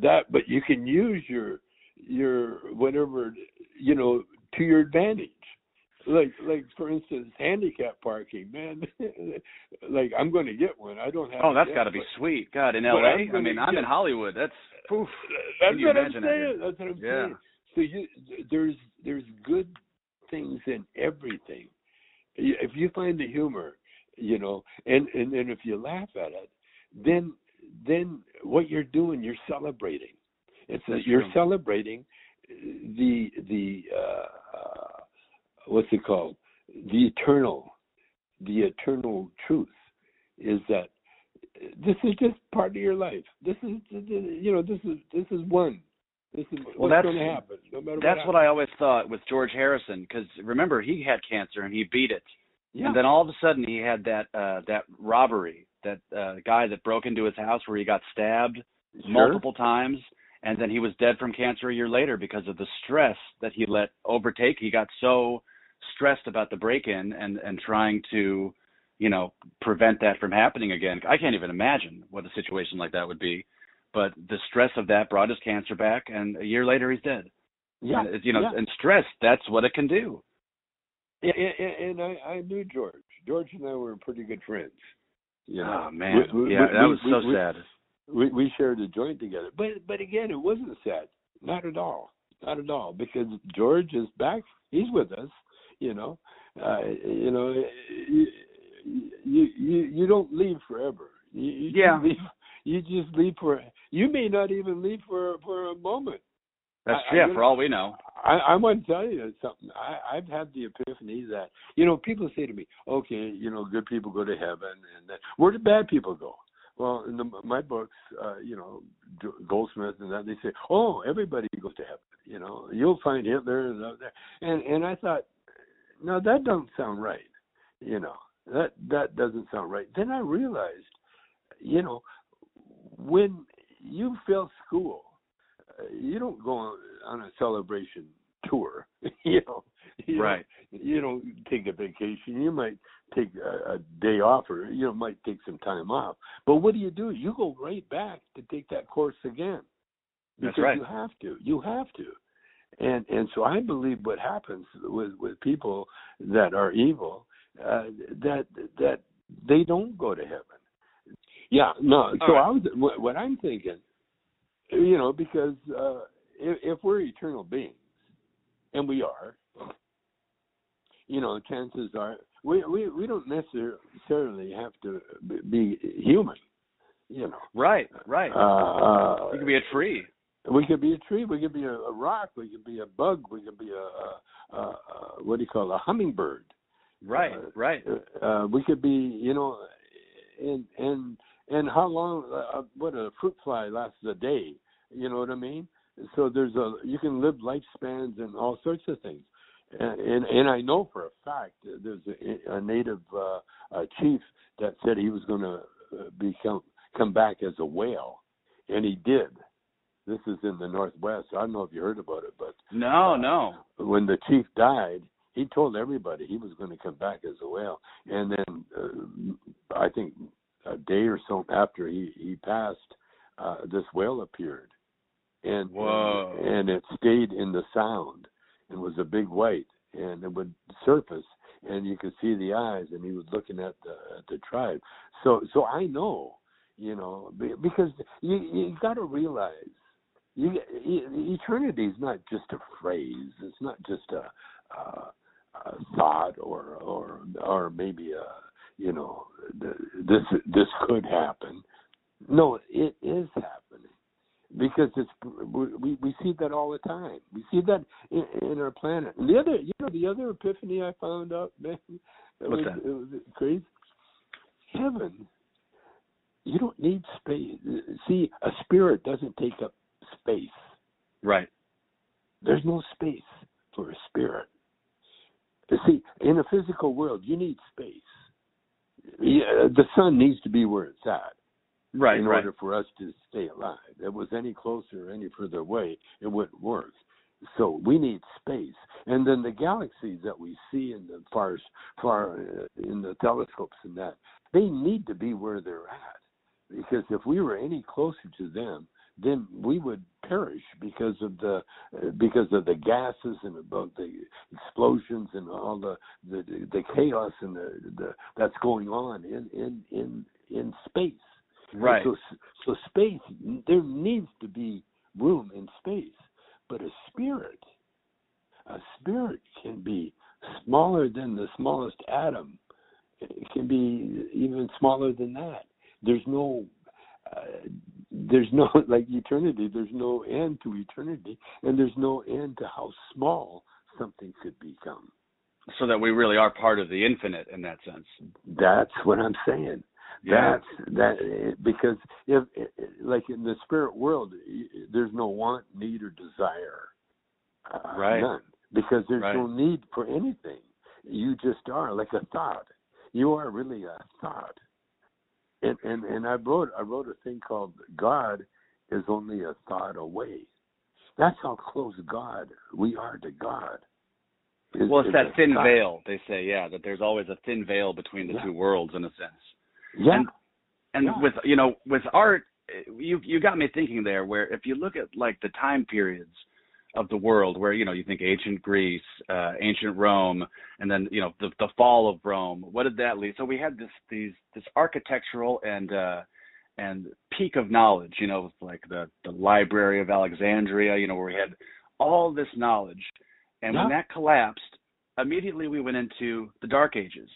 that, but you can use your your whatever you know to your advantage. Like like for instance, handicap parking, man. like I'm going to get one. I don't have. Oh, that's got to be sweet. God, in LA. I mean, I'm get- in Hollywood. That's poof. That's what I'm saying. That's what I'm Yeah. saying. So you there's there's good things in everything. If you find the humor, you know, and and then if you laugh at it, then then what you're doing, you're celebrating. It's That's you're true. celebrating the the uh, uh, what's it called? The eternal, the eternal truth is that this is just part of your life. This is you know this is this is one. This is Well, what's that's- going to happen. No matter That's what. what I always thought with George Harrison, because remember he had cancer and he beat it, Yeah. and then all of a sudden he had that uh that robbery, that uh guy that broke into his house where he got stabbed Sure. multiple times, and then he was dead from cancer a year later because of the stress that he let overtake. He got so stressed about the break-in and and trying to, you know, prevent that from happening again. I can't even imagine what a situation like that would be. But the stress of that brought his cancer back, and a year later he's dead. Yeah. And, you know, yeah. and stress, that's what it can do. And, and, and I, I knew George. George and I were pretty good friends. You know, Oh man, We- we- yeah, we- that we- was so we- sad. we we shared a joint together. But but again, it wasn't sad. Not at all. Not at all. Because George is back. He's with us. You know. Uh, you know. You, you you you don't leave forever. You, you just Yeah. leave. You just leave for. You may not even leave for for a moment. That's I- I yeah, for all we know. I, I want to tell you something. I, I've had the epiphany that you know people say to me, "Okay, you know, good people go to heaven, and that, where do bad people go?" Well, in the, my books, uh, you know, Goldsmith and that they say, "Oh, everybody goes to heaven." You know, you'll find Hitler and out there, and and I thought, no, that doesn't sound right. You know, that that doesn't sound right. Then I realized, you know, when you fail school, you don't go on, a celebration tour. you know, you Right. Don't, you don't take a vacation. You might take a, a day off, or you know, might take some time off. But what do you do? You go right back to take that course again. That's Because right. You have to. You have to. And and so I believe what happens with with people that are evil, uh, that that they don't go to heaven. Yeah, no. So right. I was what I'm thinking, you know, because uh, if, if we're eternal beings, and we are, you know, the chances are we we we don't necessarily have to be human. You know, Right, right. uh, uh, you can be a tree. we could be a tree. We could be a, a rock. We could be a bug. We could be a, a, a, a what do you call it, a hummingbird. Right, Uh, right. Uh, we could be, you know, and and and how long? Uh, what a fruit fly lasts a day. You know what I mean? So there's a you can live lifespans and all sorts of things. And and, and I know for a fact there's a, a native uh, a chief that said he was going to uh, become come back as a whale, and he did. This is in the Northwest. I don't know if you heard about it, but no, uh, no. When the chief died, he told everybody he was going to come back as a whale, and then uh, I think a day or so after he he passed, uh, this whale appeared, and Whoa. and it stayed in the sound and was a big white, and it would surface, and you could see the eyes, and he was looking at the at the tribe. So so I know, you know, because you you got to realize you, eternity is not just a phrase. It's not just a, a, a thought or or or maybe a you know this this could happen. No, it is happening because it's we we see that all the time. We see that in, in our planet. And the other, you know, the other epiphany I found out, man, it What's was, that? It was crazy. Heaven, you don't need space. See, a spirit doesn't take up space. Right. There's no space for a spirit. See, in a physical world, you need space. Yeah, the sun needs to be where it's at Right. in right. order for us to stay alive. If it was any closer or any further away, it wouldn't work. So we need space, and then the galaxies that we see in the far, far uh, in the telescopes and that they need to be where they're at, because if we were any closer to them, then we would perish because of the because of the gases and about the explosions and all the the, the chaos and the, the that's going on in in in in space. Right. So, so space, there needs to be room in space, but a spirit, a spirit can be smaller than the smallest atom. It can be even smaller than that. There's no, uh, there's no like eternity. There's no end to eternity, and there's no end to how small something could become. So that we really are part of the infinite in that sense. That's what I'm saying. Yeah. That's that because if like in the spirit world, there's no want, need, or desire. Uh, Right. None because there's Right. no need for anything. You just are like a thought. You are really a thought. And and and I wrote I wrote a thing called God is only a thought away. That's how close God we are to God. Is- Well, it's is that thin veil. They say, yeah, that there's always a thin veil between the Yeah. two worlds in a sense. Yeah. And and Yeah. with you know with art, you you got me thinking there. Where if you look at like the time periods of the world, where you know you think ancient Greece, uh, ancient Rome, and then you know the the fall of Rome. What did that lead? So we had this these this architectural and uh, and peak of knowledge. You know, like the the Library of Alexandria. You know, where we had all this knowledge, and when that collapsed, immediately we went into the Dark Ages.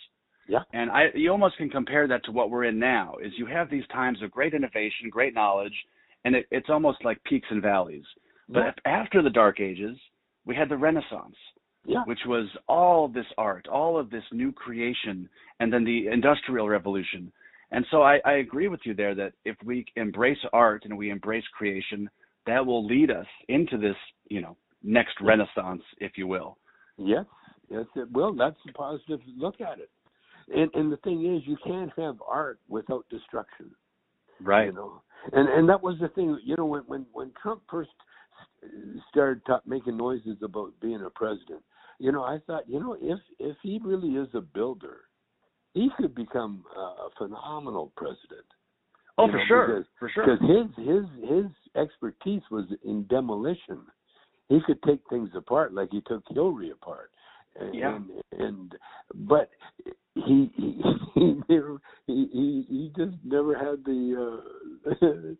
Yeah. And I you almost can compare that to what we're in now is you have these times of great innovation, great knowledge, and it, it's almost like peaks and valleys. But Yeah. after the dark ages, we had the Renaissance, Yeah. which was all this art, all of this new creation, and then the industrial revolution. And so I, I agree with you there that if we embrace art and we embrace creation, that will lead us into this, you know, next renaissance, if you will. Yes, yes, it will. That's a positive look at it. And and the thing is, you can't have art without destruction. Right. You know, and and that was the thing. You know, when when when Trump first started ta- making noises about being a president, you know, I thought, you know, if if he really is a builder, he could become a phenomenal president. Oh, for know, sure, because- for sure. because his his his expertise was in demolition. He could take things apart like he took Hillary apart. And, Yeah. and, and but he he he never he he, he just never had the uh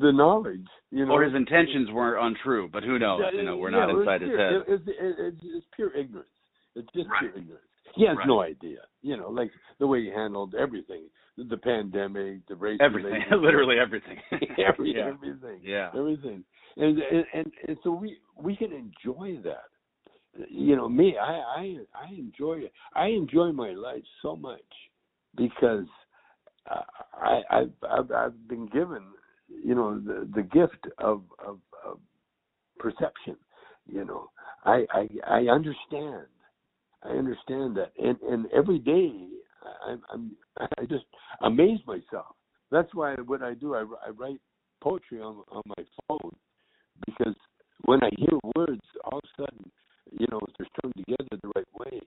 the knowledge, you know. or his intentions were untrue, but who knows? You know, we're not Yeah, was inside his head. It, it's, it, it's, it's pure ignorance. It's just Right. pure ignorance. He has Right. no idea, you know, like the way he handled everything, the, the pandemic, the race, Everything, literally everything. every, yeah. everything, Yeah. everything, and, and and and so we we can enjoy that. You know, me, I I I enjoy it. I enjoy my life so much because I, I've, I've I've been given, you know, the the gift of of, of perception. You know, I, I I understand. I understand that, and and every day I'm I'm I just amaze myself. That's why what I do I, I write poetry on on my phone because when I hear words, all of a sudden, you know, if they're strung together the right way.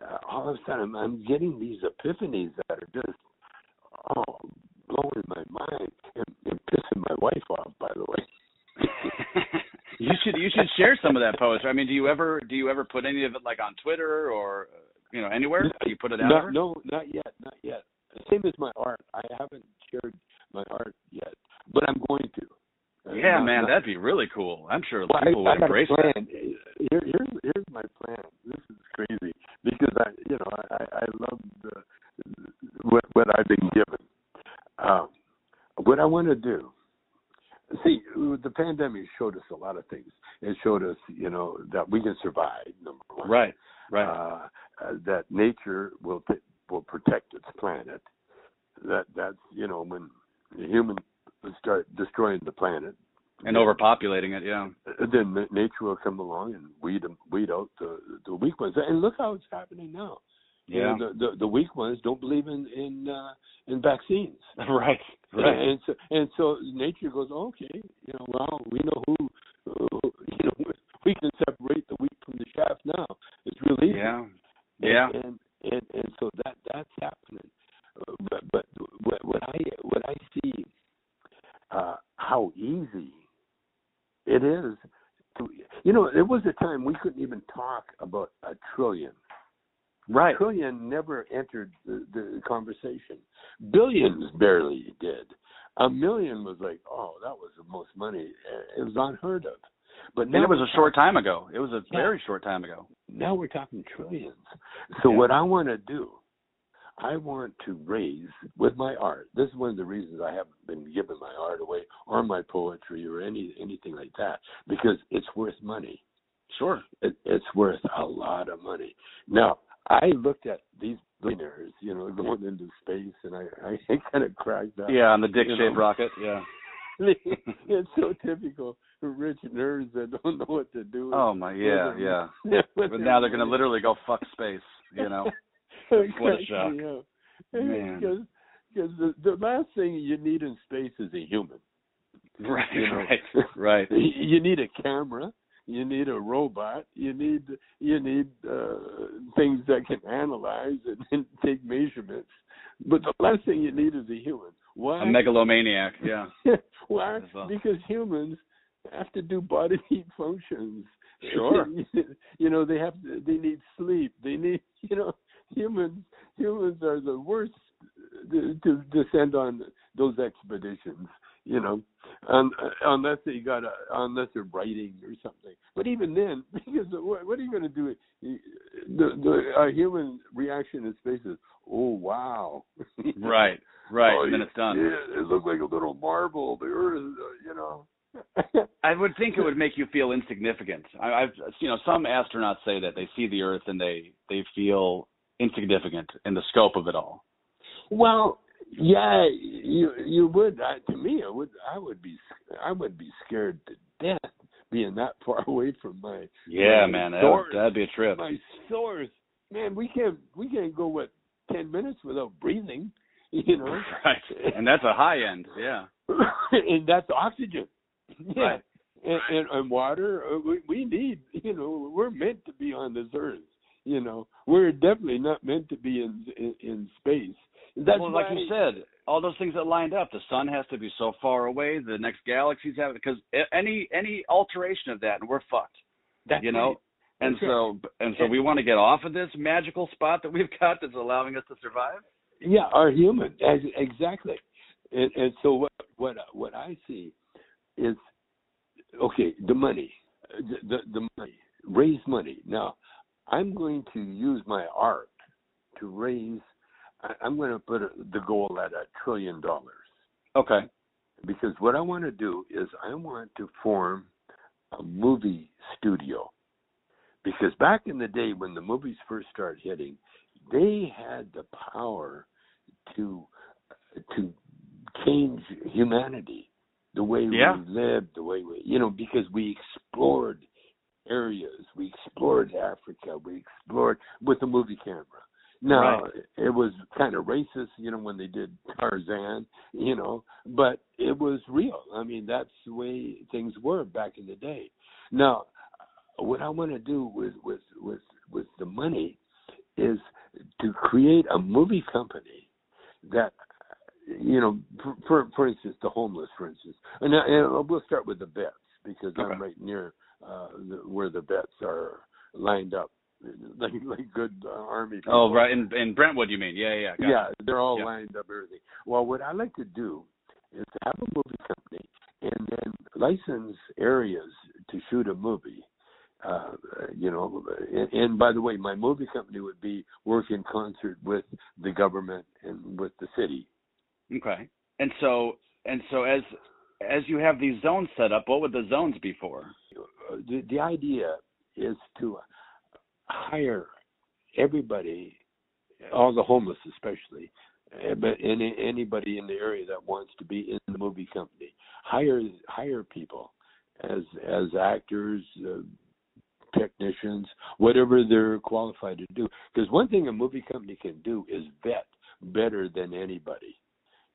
Uh, all of a sudden, I'm, I'm getting these epiphanies that are just oh blowing my mind and, and pissing my wife off. By the way. you should you should share some of that poetry. I mean, do you ever do you ever put any of it like on Twitter or you know anywhere? Do you put it out? No, no, not yet, not yet. Same as my art. I haven't shared my art yet, but I'm going to. Uh, yeah, not, man, not, that'd be really cool. I'm sure well, people I, would I embrace that. Here, here's here's my plan. This is crazy because I, you know, I I love the what what I've been given. Um, what I want to do see the pandemic showed us a lot of things. It showed us you know that we can survive number one. Right right. Uh, uh, that nature will will protect its planet. That that's you know when humans start destroying the planet. And overpopulating it yeah. Uh, then nature will come along and weed weed out the the weak ones. And look how it's happening now yeah. You know, the, the the weak ones don't believe in in uh, in vaccines. right. Right. And so and so nature goes, okay, you know, well, we know who, who you know, we can separate the wheat from the chaff now. It's really easy. Yeah. Yeah. And and and, and so that that's happening. Uh, but but what, what I what I see, uh, how easy it is to, you know, there was a time we couldn't even talk about a trillion Right. Trillion never entered the, the conversation. Billions barely did. A million was like, oh, that was the most money. Uh, it was unheard of. But and it was a short time ago. It was a yeah. very short time ago. Now we're talking trillions. So yeah. what I want to do, I want to raise with my art. This is one of the reasons I haven't been giving my art away or my poetry or any anything like that because it's worth money. Sure, it, it's worth a lot of money. Now I looked at these billionaires, you know, going into space, and I, I kind of cracked up. Yeah, on the dick-shaped rocket. Yeah. it's so typical rich nerds that don't know what to do. Oh my, yeah, yeah. Yeah, but now they're gonna literally go fuck space. You know, what a shock. Man. Because because the, the last thing you need in space is a human. Right, you know? right, right. You need a camera you need a robot. You need you need uh, things that can analyze and, and take measurements. But the last thing you need is a human. Why? A megalomaniac yeah. Why? Because humans have to do bodily functions. Sure. You know they have to, they need sleep. They need you know humans humans are the worst to, to descend on those expeditions you know, um, unless they got a, unless they're writing or something. But even then, because what, what are you going to do? The the uh, human reaction in space is, oh wow, right, right, oh, and then it's done. Yeah, it looked like a little marble. The Earth, uh, you know. I would think it would make you feel insignificant. I, I've you know some astronauts say that they see the Earth and they they feel insignificant in the scope of it all. Well, yeah, you you would. I, to me, I would. I would be. I would be scared to death being that far away from my. Yeah, my man, source, that, that'd be a trip. My source, man. We can't. We can't go what ten minutes without breathing. You know. Right, and that's a high end. Yeah. and that's oxygen. Yeah. Right. And, and, and water. Uh, we, we need. You know, we're meant to be on this earth. You know, we're definitely not meant to be in in, in space that's well, like you said, all those things that lined up. The sun has to be so far away. The next galaxies have because any any alteration of that, and we're fucked. That's you know. Right. And that's so right. and so we want to get off of this magical spot that we've got that's allowing us to survive. Yeah, our human exactly. And, and so what what what I see is okay. The money, the, the the money, raise money. Now, I'm going to use my art to raise I'm going to put the goal at a trillion dollars. Okay. Because what I want to do is I want to form a movie studio. Because back in the day when the movies first started hitting, they had the power to to change humanity, the way Yeah. we lived, the way we, you know, because we explored areas, we explored Africa, we explored with a movie camera. Now Right. it was kind of racist, you know, when they did Tarzan, you know, but it was real. I mean, that's the way things were back in the day. Now, what I want to do with with with with the money is to create a movie company that you know for for, for instance the homeless for instance and, I- and we'll start with the vets because Okay. i'm right near uh the, where the vets are lined up like like good uh, army people. Oh, right in in Brentwood, you mean? Yeah, yeah. got yeah they're all Yeah. lined up everything well what i like to do is to have a movie company and then license areas to shoot a movie uh you know and, and by the way my movie company would be work in concert with the government and with the city Okay. And so and so as as you have these zones set up, what would the zones be for? Uh, the, the idea is to hire everybody, all the homeless especially, uh, but any anybody in the area that wants to be in the movie company, hire hire people as as actors, uh, technicians, whatever they're qualified to do. Because one thing a movie company can do is vet better than anybody.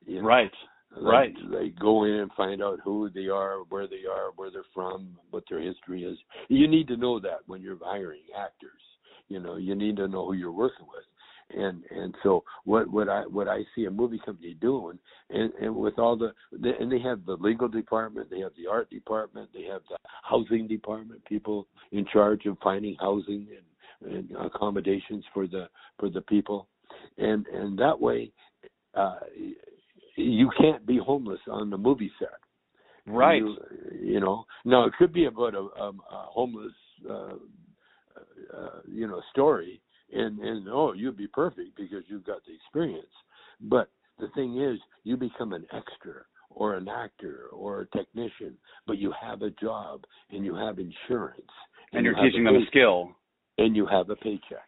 You know? Right. Right. they go in and find out who they are, where they are, where they're from, what their history is. You need to know that when you're hiring actors. You know, you need to know who you're working with. And and so what what I what I see a movie company doing, and and with all the, the and they have the legal department, they have the art department, they have the housing department, people in charge of finding housing and, and accommodations for the for the people, and and that way, uh, you can't be homeless on the movie set. Right. You, you know, now it could be about a, a, a homeless, uh, uh, you know, story, and and oh, you'd be perfect because you've got the experience. But the thing is, you become an extra or an actor or a technician, but you have a job and you have insurance, And you're you teaching them a skill. and you have a paycheck.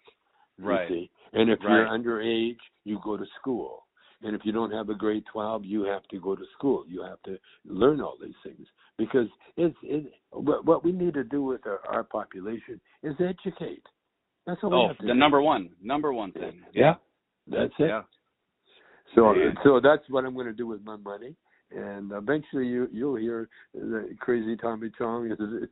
Right. And if you're Right. underage, you go to school. And if you don't have a grade 12, you have to go to school. You have to learn all these things because it's it, what, what we need to do with our, our population is educate. That's all we Oh, have to do. the do. number one, number one thing. Yeah, that's it. Yeah. So Man. so that's what I'm going to do with my money. And eventually you you'll hear the crazy Tommy Chong is, is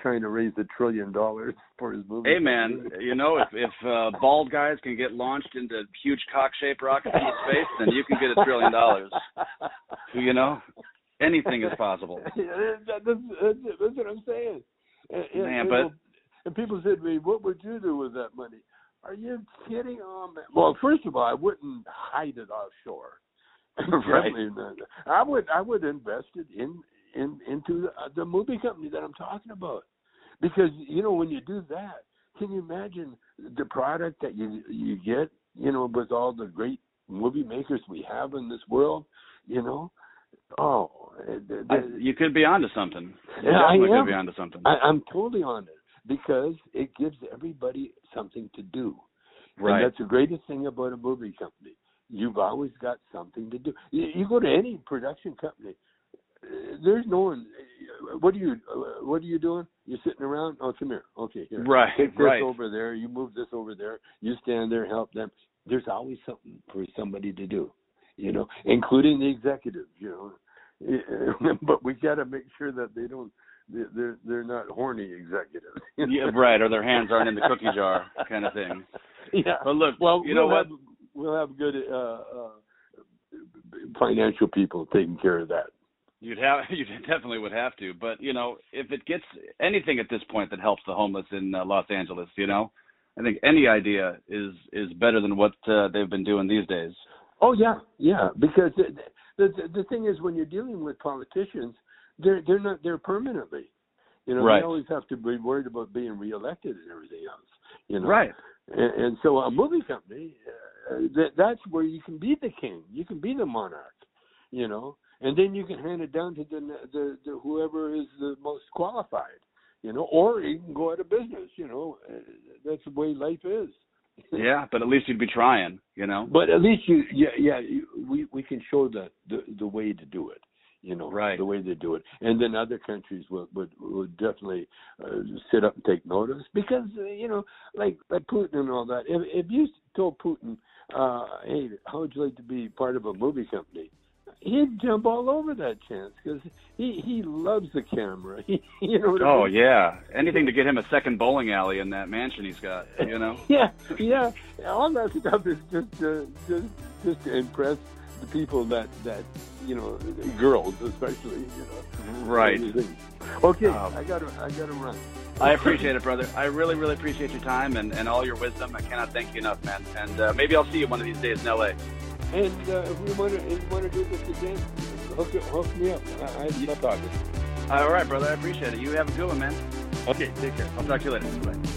trying to raise a trillion dollars for his movie. Hey man, you know if if uh, bald guys can get launched into huge cock-shaped rockets into space, then you can get a trillion dollars. You know, anything is possible. Yeah, that- that's, that's, that's what I'm saying. And, and, Man, and but- people- and people said to me, "What would you do with that money?" Are you kidding? Oh man! Well, first of all, I wouldn't hide it offshore. Right. I would. I would invest it in in into the, the movie company that I'm talking about, because you know when you do that, can you imagine the product that you you get? You know, with all the great movie makers we have in this world, you know. Oh, the- I, you could be onto something. You Yeah, I am. could be onto something. I, I'm totally on it because it gives everybody something to do. right. And that's the greatest thing about a movie company. You've always got something to do. You, you go to any production company. uh, There's no one. uh, What are you? uh, What are you doing? You're sitting around. Oh, come here. Okay, here. Right, Take this right. over there. You move this over there. You stand there, help them. There's always something for somebody to do. You know, including the executives. You know, but we got to make sure that they don't. they're- They're not horny executives. Yeah, right, or their hands aren't in the cookie jar kind of thing. Yeah. But look, Well, you we'll know what? We'll have good uh, uh, financial people taking care of that. You'd have you definitely would have to, but you know, if it gets anything at this point that helps the homeless in uh, Los Angeles, you know, I think any idea is is better than what uh, they've been doing these days. Oh yeah, yeah. Because the, the the thing is, when you're dealing with politicians, they're they're not there permanently. You know, Right. they always have to be worried about being reelected and everything else. You know, Right. And, and so a movie company, uh, that that's where you can be the king, you can be the monarch. You know, and then you can hand it down to the the, the whoever is the most qualified. You know, or you can go out of business. You know, Uh, that's the way life is. yeah, but at least you'd be trying, you know. But at least you, yeah, yeah, you, we we can show the the the way to do it. You know, right. the way they do it, and then other countries would would, would definitely uh, sit up and take notice because uh, you know, like like Putin and all that. If if you told Putin, uh, "Hey, how would you like to be part of a movie company?" he'd jump all over that chance because he he loves the camera. He, you know. oh I mean? yeah, anything to get him a second bowling alley in that mansion he's got. You know. yeah, yeah. All that stuff is just uh, just just to impress the people that that you know, girls especially. You know. Right. Okay, um, I gotta I gotta run. I appreciate it, brother. I really, really appreciate your time and, and all your wisdom. I cannot thank you enough, man. And uh, maybe I'll see you one of these days in L.A. And uh, if we want to want to do this again, hook, hook me up. I, I love talking. All right, brother. I appreciate it. You have a good one, man. Okay, take care. I'll talk to you later. Bye.